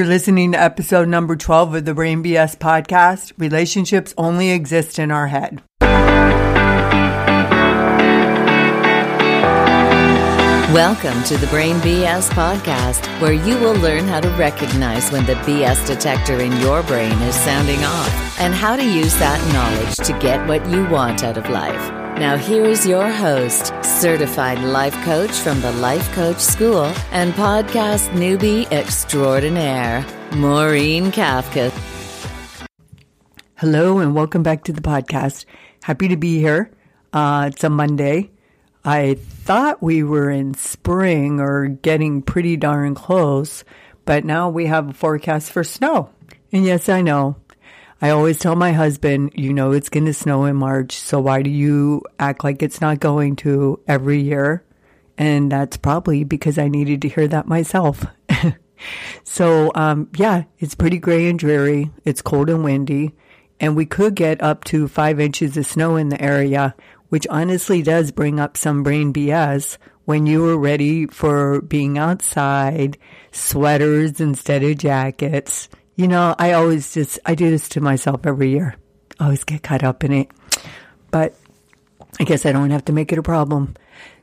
You're listening to episode number 12 of the Brain BS podcast. Relationships only exist in our head. Welcome to the Brain BS podcast, where you will learn how to recognize when the BS detector in your brain is sounding off and how to use that knowledge to get what you want out of life. Now, here is your host, certified life coach from the Life Coach School and podcast newbie extraordinaire, Maureen Kafka. Hello, and welcome back to the podcast. Happy to be here. Uh, it's a Monday. I thought we were in spring or getting pretty darn close, but now we have a forecast for snow. And yes, I know. I always tell my husband, you know, it's going to snow in March, so why do you act like it's not going to every year? And that's probably because I needed to hear that myself. so, um, yeah, it's pretty gray and dreary. It's cold and windy, and we could get up to five inches of snow in the area, which honestly does bring up some brain BS when you were ready for being outside, sweaters instead of jackets. You know, I always just, I do this to myself every year. I always get caught up in it. But I guess I don't have to make it a problem.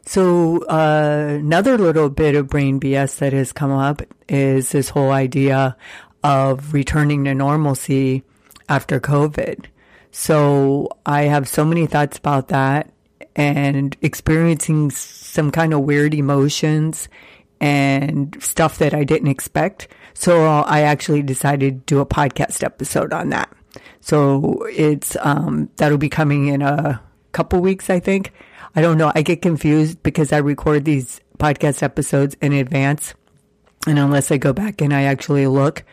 So, uh, another little bit of brain BS that has come up is this whole idea of returning to normalcy after COVID. So I have so many thoughts about that and experiencing some kind of weird emotions and stuff that I didn't expect. So I actually decided to do a podcast episode on that. So it's, um, that'll be coming in a couple weeks, I think. I don't know. I get confused because I record these podcast episodes in advance. And unless I go back and I actually look,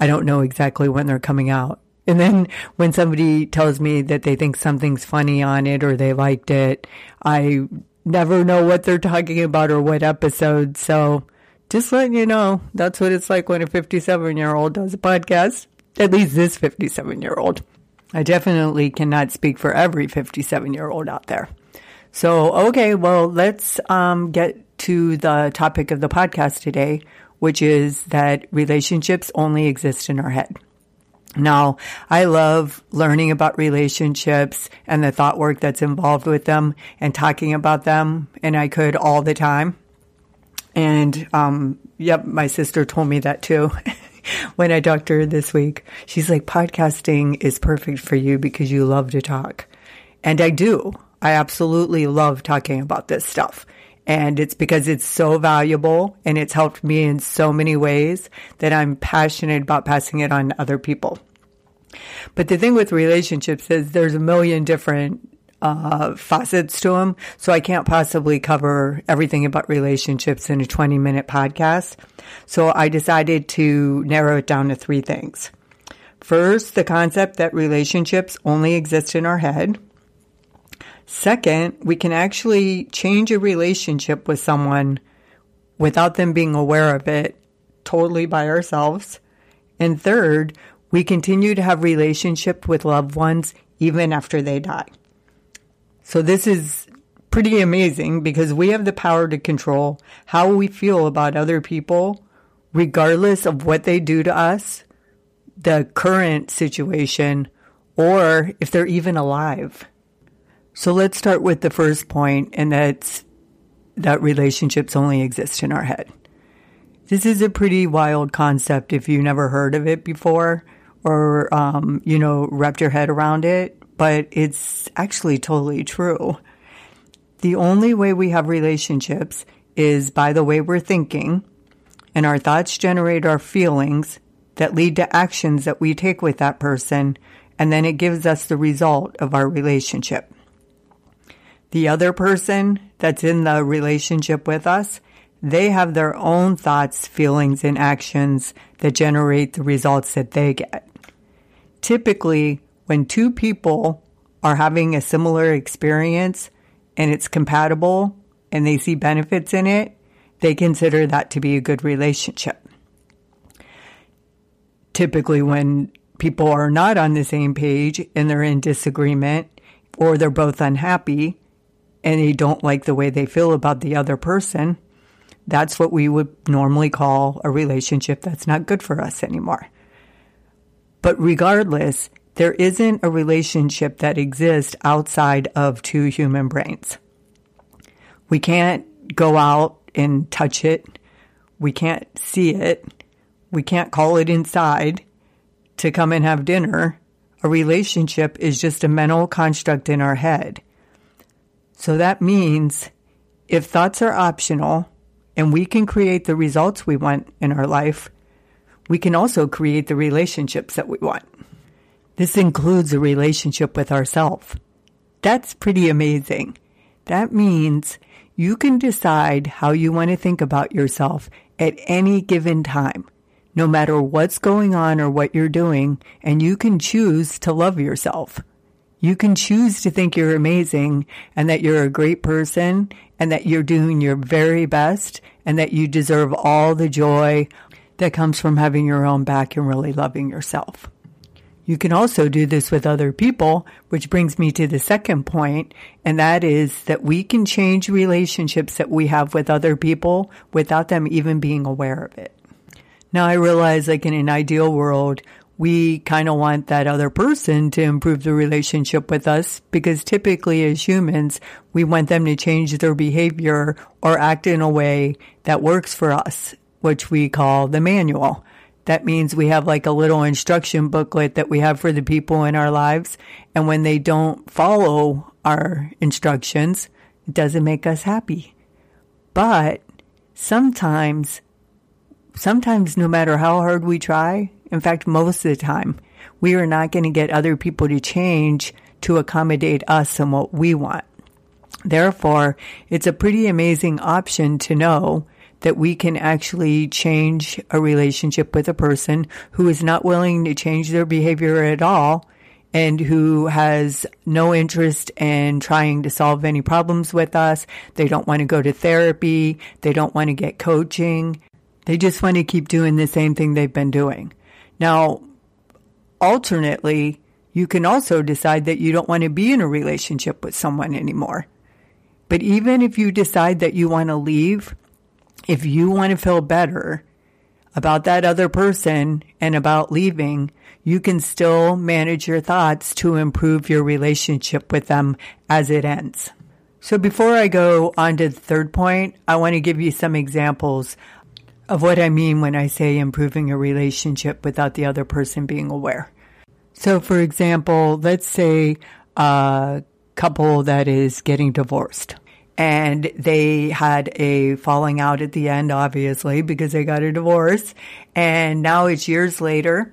I don't know exactly when they're coming out. And then when somebody tells me that they think something's funny on it or they liked it, I never know what they're talking about or what episode. So just letting you know, that's what it's like when a 57 year old does a podcast. At least this 57 year old. I definitely cannot speak for every 57 year old out there. So, okay, well, let's um, get to the topic of the podcast today, which is that relationships only exist in our head. Now, I love learning about relationships and the thought work that's involved with them and talking about them. And I could all the time. And, um, yep, my sister told me that too. when I talked to her this week, she's like, podcasting is perfect for you because you love to talk. And I do. I absolutely love talking about this stuff. And it's because it's so valuable and it's helped me in so many ways that I'm passionate about passing it on to other people. But the thing with relationships is there's a million different uh, facets to them. So I can't possibly cover everything about relationships in a 20 minute podcast. So I decided to narrow it down to three things. First, the concept that relationships only exist in our head. Second, we can actually change a relationship with someone without them being aware of it totally by ourselves. And third, we continue to have relationship with loved ones even after they die. So this is pretty amazing because we have the power to control how we feel about other people regardless of what they do to us, the current situation, or if they're even alive. So let's start with the first point, and that's that relationships only exist in our head. This is a pretty wild concept if you never heard of it before or, um, you know, wrapped your head around it, but it's actually totally true. The only way we have relationships is by the way we're thinking, and our thoughts generate our feelings that lead to actions that we take with that person, and then it gives us the result of our relationship the other person that's in the relationship with us, they have their own thoughts, feelings, and actions that generate the results that they get. Typically, when two people are having a similar experience and it's compatible and they see benefits in it, they consider that to be a good relationship. Typically, when people are not on the same page and they're in disagreement or they're both unhappy, and they don't like the way they feel about the other person, that's what we would normally call a relationship that's not good for us anymore. But regardless, there isn't a relationship that exists outside of two human brains. We can't go out and touch it. We can't see it. We can't call it inside to come and have dinner. A relationship is just a mental construct in our head. So that means if thoughts are optional and we can create the results we want in our life, we can also create the relationships that we want. This includes a relationship with ourselves. That's pretty amazing. That means you can decide how you want to think about yourself at any given time, no matter what's going on or what you're doing, and you can choose to love yourself. You can choose to think you're amazing and that you're a great person and that you're doing your very best and that you deserve all the joy that comes from having your own back and really loving yourself. You can also do this with other people, which brings me to the second point, and that is that we can change relationships that we have with other people without them even being aware of it. Now I realize like in an ideal world, we kind of want that other person to improve the relationship with us because typically as humans, we want them to change their behavior or act in a way that works for us, which we call the manual. That means we have like a little instruction booklet that we have for the people in our lives. And when they don't follow our instructions, it doesn't make us happy. But sometimes, sometimes no matter how hard we try, in fact, most of the time, we are not going to get other people to change to accommodate us and what we want. Therefore, it's a pretty amazing option to know that we can actually change a relationship with a person who is not willing to change their behavior at all and who has no interest in trying to solve any problems with us. They don't want to go to therapy. They don't want to get coaching. They just want to keep doing the same thing they've been doing. Now, alternately, you can also decide that you don't want to be in a relationship with someone anymore. But even if you decide that you want to leave, if you want to feel better about that other person and about leaving, you can still manage your thoughts to improve your relationship with them as it ends. So before I go on to the third point, I want to give you some examples of what I mean when I say improving a relationship without the other person being aware. So, for example, let's say a couple that is getting divorced and they had a falling out at the end, obviously, because they got a divorce. And now it's years later.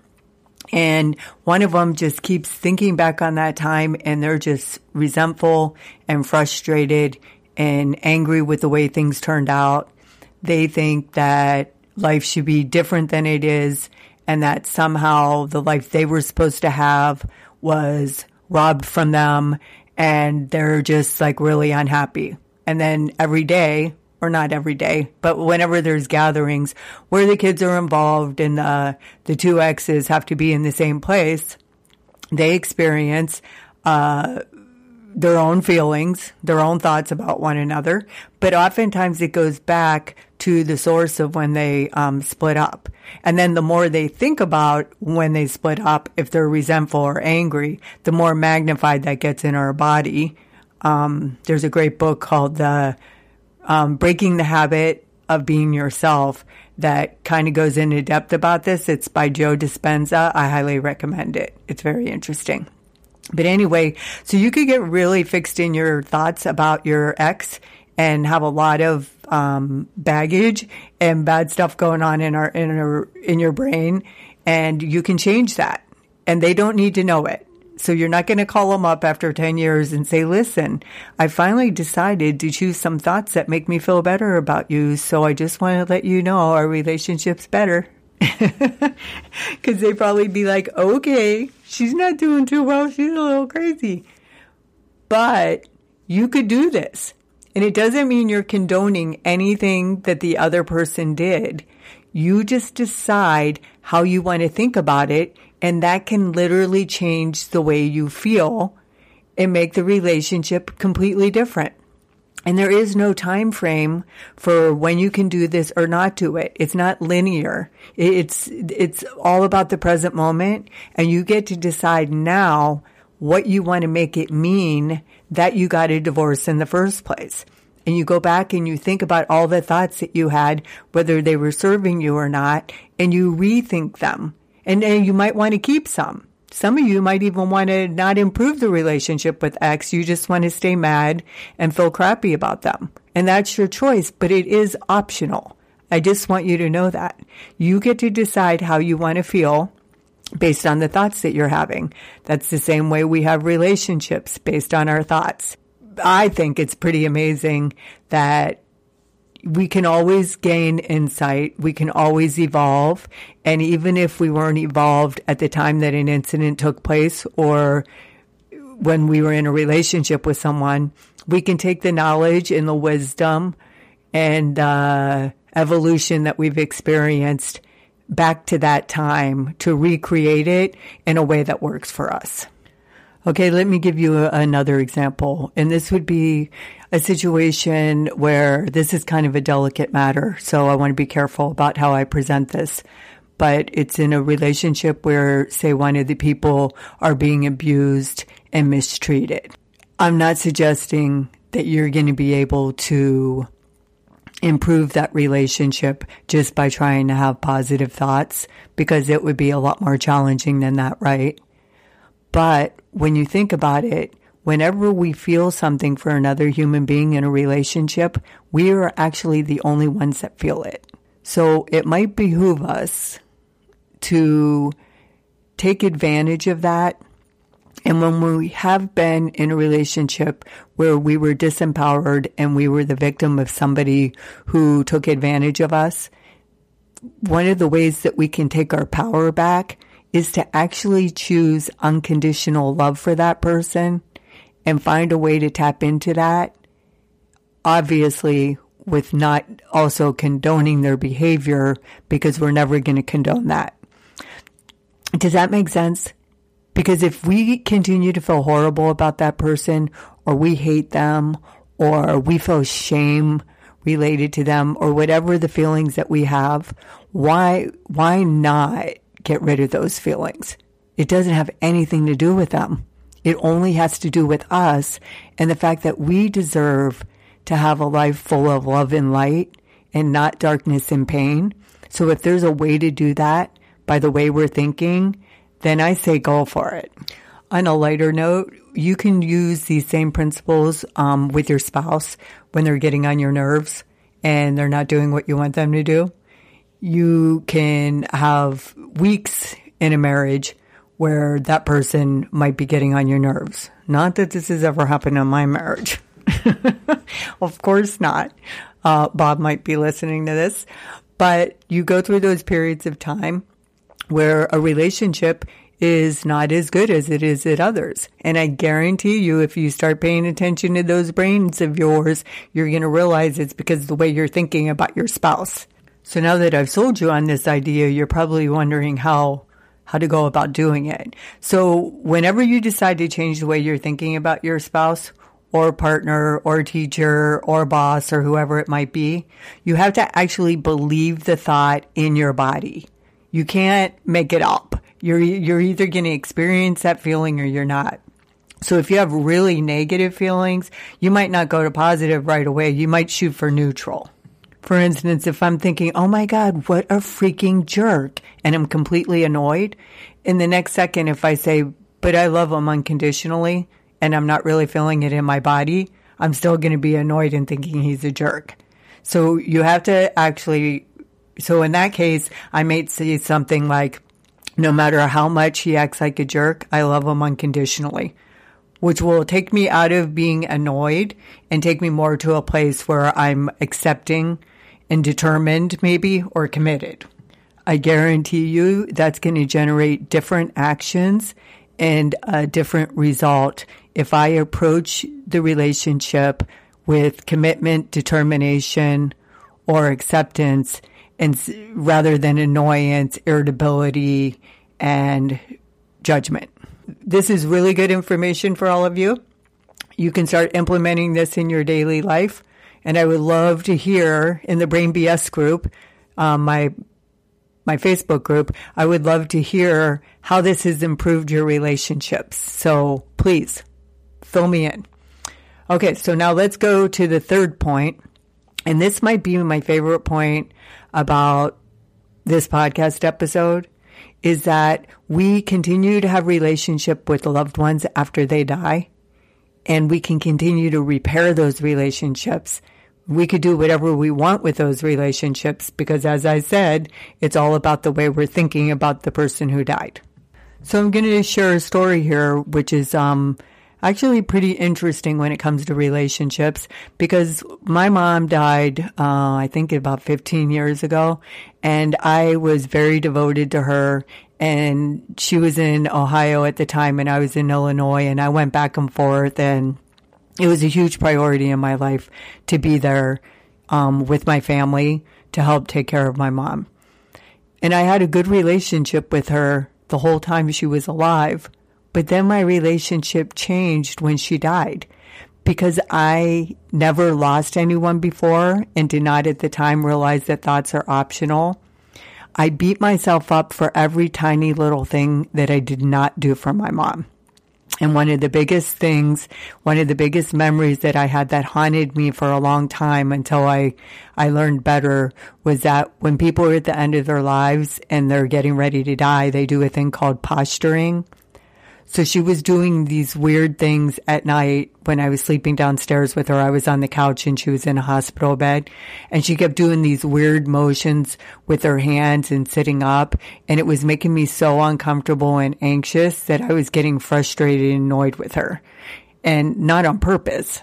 And one of them just keeps thinking back on that time and they're just resentful and frustrated and angry with the way things turned out they think that life should be different than it is and that somehow the life they were supposed to have was robbed from them and they're just like really unhappy. And then every day, or not every day, but whenever there's gatherings where the kids are involved and the, the two exes have to be in the same place, they experience, uh, their own feelings, their own thoughts about one another, but oftentimes it goes back to the source of when they um, split up. And then the more they think about when they split up, if they're resentful or angry, the more magnified that gets in our body. Um, there's a great book called the um, Breaking the Habit of Being Yourself that kind of goes into depth about this. It's by Joe Dispenza. I highly recommend it. It's very interesting. But anyway, so you could get really fixed in your thoughts about your ex and have a lot of um, baggage and bad stuff going on in our in our in your brain, and you can change that. And they don't need to know it. So you're not going to call them up after 10 years and say, listen, I finally decided to choose some thoughts that make me feel better about you. So I just want to let you know our relationship's better. Cause they probably be like, okay, she's not doing too well. She's a little crazy. But you could do this. And it doesn't mean you're condoning anything that the other person did. You just decide how you want to think about it. And that can literally change the way you feel and make the relationship completely different. And there is no time frame for when you can do this or not do it. It's not linear. It's, it's all about the present moment and you get to decide now what you want to make it mean that you got a divorce in the first place. And you go back and you think about all the thoughts that you had, whether they were serving you or not, and you rethink them. And, and you might want to keep some. Some of you might even want to not improve the relationship with X. You just want to stay mad and feel crappy about them. And that's your choice, but it is optional. I just want you to know that. You get to decide how you want to feel based on the thoughts that you're having. That's the same way we have relationships based on our thoughts. I think it's pretty amazing that we can always gain insight. We can always evolve. And even if we weren't evolved at the time that an incident took place or when we were in a relationship with someone, we can take the knowledge and the wisdom and uh, evolution that we've experienced back to that time to recreate it in a way that works for us. Okay, let me give you a, another example. And this would be a situation where this is kind of a delicate matter. So I want to be careful about how I present this. But it's in a relationship where, say, one of the people are being abused and mistreated. I'm not suggesting that you're going to be able to improve that relationship just by trying to have positive thoughts because it would be a lot more challenging than that, right? But when you think about it, whenever we feel something for another human being in a relationship, we are actually the only ones that feel it. So it might behoove us to take advantage of that. And when we have been in a relationship where we were disempowered and we were the victim of somebody who took advantage of us, one of the ways that we can take our power back is to actually choose unconditional love for that person and find a way to tap into that. Obviously, with not also condoning their behavior because we're never going to condone that. Does that make sense? Because if we continue to feel horrible about that person or we hate them or we feel shame related to them or whatever the feelings that we have, why, why not get rid of those feelings. It doesn't have anything to do with them. It only has to do with us and the fact that we deserve to have a life full of love and light and not darkness and pain. So if there's a way to do that by the way we're thinking, then I say go for it. On a lighter note, you can use these same principles um, with your spouse when they're getting on your nerves and they're not doing what you want them to do you can have weeks in a marriage where that person might be getting on your nerves. Not that this has ever happened in my marriage. of course not. Uh, Bob might be listening to this, but you go through those periods of time where a relationship is not as good as it is at others. And I guarantee you, if you start paying attention to those brains of yours, you're going to realize it's because of the way you're thinking about your spouse. So now that I've sold you on this idea, you're probably wondering how how to go about doing it. So whenever you decide to change the way you're thinking about your spouse or partner or teacher or boss or whoever it might be, you have to actually believe the thought in your body. You can't make it up. You're you're either going to experience that feeling or you're not. So if you have really negative feelings, you might not go to positive right away. You might shoot for neutral. For instance, if I'm thinking, oh my God, what a freaking jerk, and I'm completely annoyed, in the next second, if I say, but I love him unconditionally, and I'm not really feeling it in my body, I'm still going to be annoyed and thinking he's a jerk. So you have to actually, so in that case, I might say something like, no matter how much he acts like a jerk, I love him unconditionally which will take me out of being annoyed and take me more to a place where I'm accepting and determined, maybe, or committed. I guarantee you that's going to generate different actions and a different result if I approach the relationship with commitment, determination, or acceptance, and rather than annoyance, irritability, and judgment. This is really good information for all of you. you can start implementing this in your daily life. And I would love to hear in the Brain BS group, um, my my Facebook group, I would love to hear how this has improved your relationships. So please fill me in. Okay, so now let's go to the third point. And this might be my favorite point about this podcast episode is that we continue to have relationship with loved ones after they die and we can continue to repair those relationships. We could do whatever we want with those relationships because as I said, it's all about the way we're thinking about the person who died. So I'm going to share a story here, which is, um, actually pretty interesting when it comes to relationships because my mom died, uh, I think about 15 years ago and I was very devoted to her and she was in Ohio at the time and I was in Illinois and I went back and forth and it was a huge priority in my life to be there um, with my family to help take care of my mom. And I had a good relationship with her the whole time she was alive. But then my relationship changed when she died because I never lost anyone before and did not at the time realize that thoughts are optional. I beat myself up for every tiny little thing that I did not do for my mom. And one of the biggest things, one of the biggest memories that I had that haunted me for a long time until I, I learned better was that when people are at the end of their lives and they're getting ready to die, they do a thing called posturing. So she was doing these weird things at night when I was sleeping downstairs with her. I was on the couch and she was in a hospital bed and she kept doing these weird motions with her hands and sitting up. And it was making me so uncomfortable and anxious that I was getting frustrated and annoyed with her and not on purpose.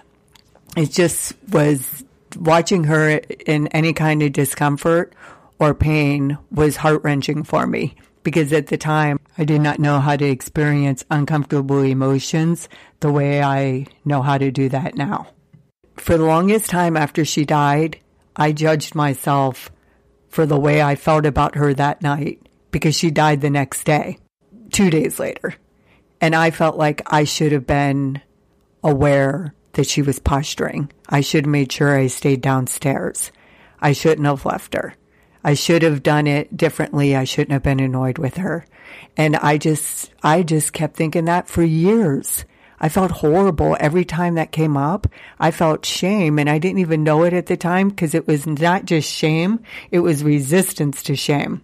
It just was watching her in any kind of discomfort or pain was heart wrenching for me because at the time I did not know how to experience uncomfortable emotions the way I know how to do that now. For the longest time after she died, I judged myself for the way I felt about her that night because she died the next day, two days later. And I felt like I should have been aware that she was posturing. I should have made sure I stayed downstairs. I shouldn't have left her. I should have done it differently. I shouldn't have been annoyed with her. And I just, I just kept thinking that for years. I felt horrible every time that came up. I felt shame and I didn't even know it at the time because it was not just shame. It was resistance to shame.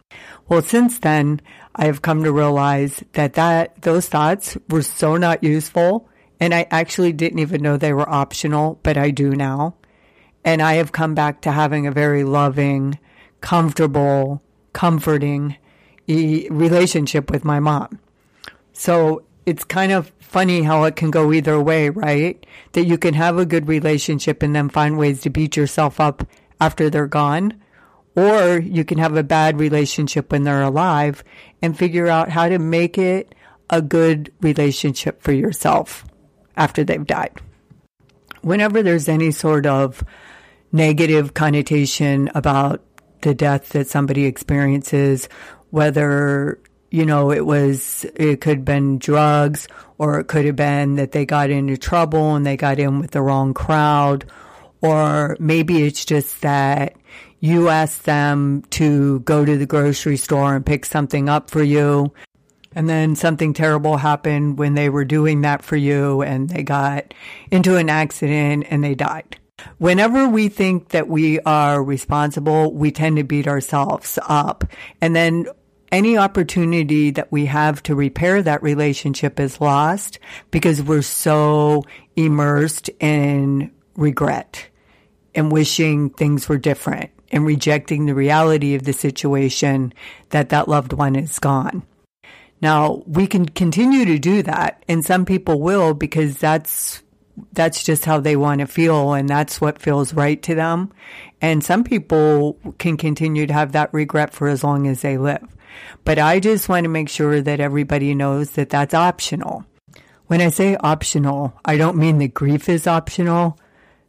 Well, since then, I have come to realize that that, those thoughts were so not useful. And I actually didn't even know they were optional, but I do now. And I have come back to having a very loving, comfortable, comforting relationship with my mom. So it's kind of funny how it can go either way, right? That you can have a good relationship and then find ways to beat yourself up after they're gone. Or you can have a bad relationship when they're alive and figure out how to make it a good relationship for yourself after they've died. Whenever there's any sort of negative connotation about the death that somebody experiences, whether you know, it was, it could have been drugs or it could have been that they got into trouble and they got in with the wrong crowd. Or maybe it's just that you asked them to go to the grocery store and pick something up for you. And then something terrible happened when they were doing that for you and they got into an accident and they died. Whenever we think that we are responsible, we tend to beat ourselves up. And then any opportunity that we have to repair that relationship is lost because we're so immersed in regret and wishing things were different and rejecting the reality of the situation that that loved one is gone. Now, we can continue to do that and some people will because that's that's just how they want to feel and that's what feels right to them. And some people can continue to have that regret for as long as they live. But I just want to make sure that everybody knows that that's optional. When I say optional, I don't mean the grief is optional.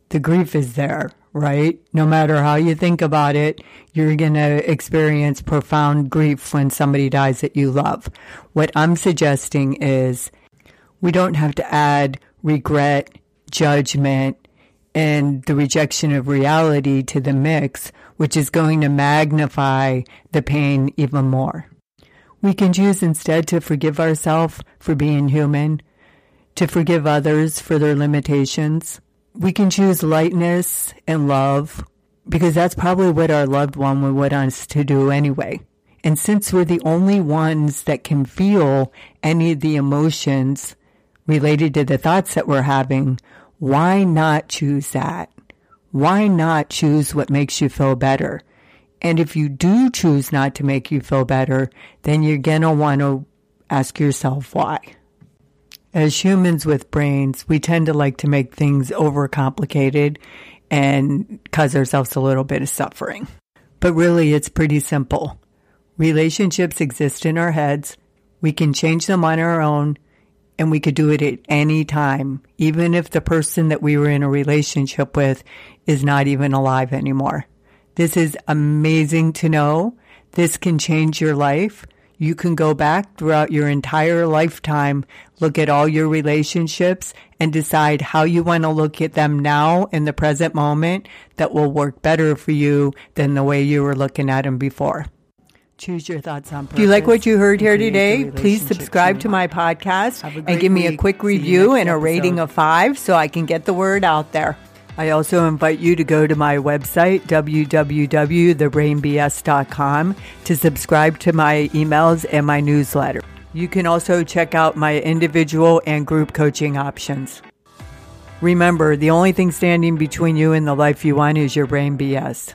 The grief is there, right? No matter how you think about it, you're going to experience profound grief when somebody dies that you love. What I'm suggesting is we don't have to add regret judgment, and the rejection of reality to the mix, which is going to magnify the pain even more. We can choose instead to forgive ourselves for being human, to forgive others for their limitations. We can choose lightness and love because that's probably what our loved one would want us to do anyway. And since we're the only ones that can feel any of the emotions related to the thoughts that we're having, why not choose that? Why not choose what makes you feel better? And if you do choose not to make you feel better, then you're going to want to ask yourself why. As humans with brains, we tend to like to make things overcomplicated and cause ourselves a little bit of suffering. But really, it's pretty simple. Relationships exist in our heads. We can change them on our own and we could do it at any time, even if the person that we were in a relationship with is not even alive anymore. This is amazing to know. This can change your life. You can go back throughout your entire lifetime, look at all your relationships and decide how you want to look at them now in the present moment that will work better for you than the way you were looking at them before. Choose your thoughts on purpose. If you like what you heard here today, please subscribe to my podcast and give me a quick review and a rating of five so I can get the word out there. I also invite you to go to my website, www.thebrainbs.com, to subscribe to my emails and my newsletter. You can also check out my individual and group coaching options. Remember, the only thing standing between you and the life you want is your brain BS.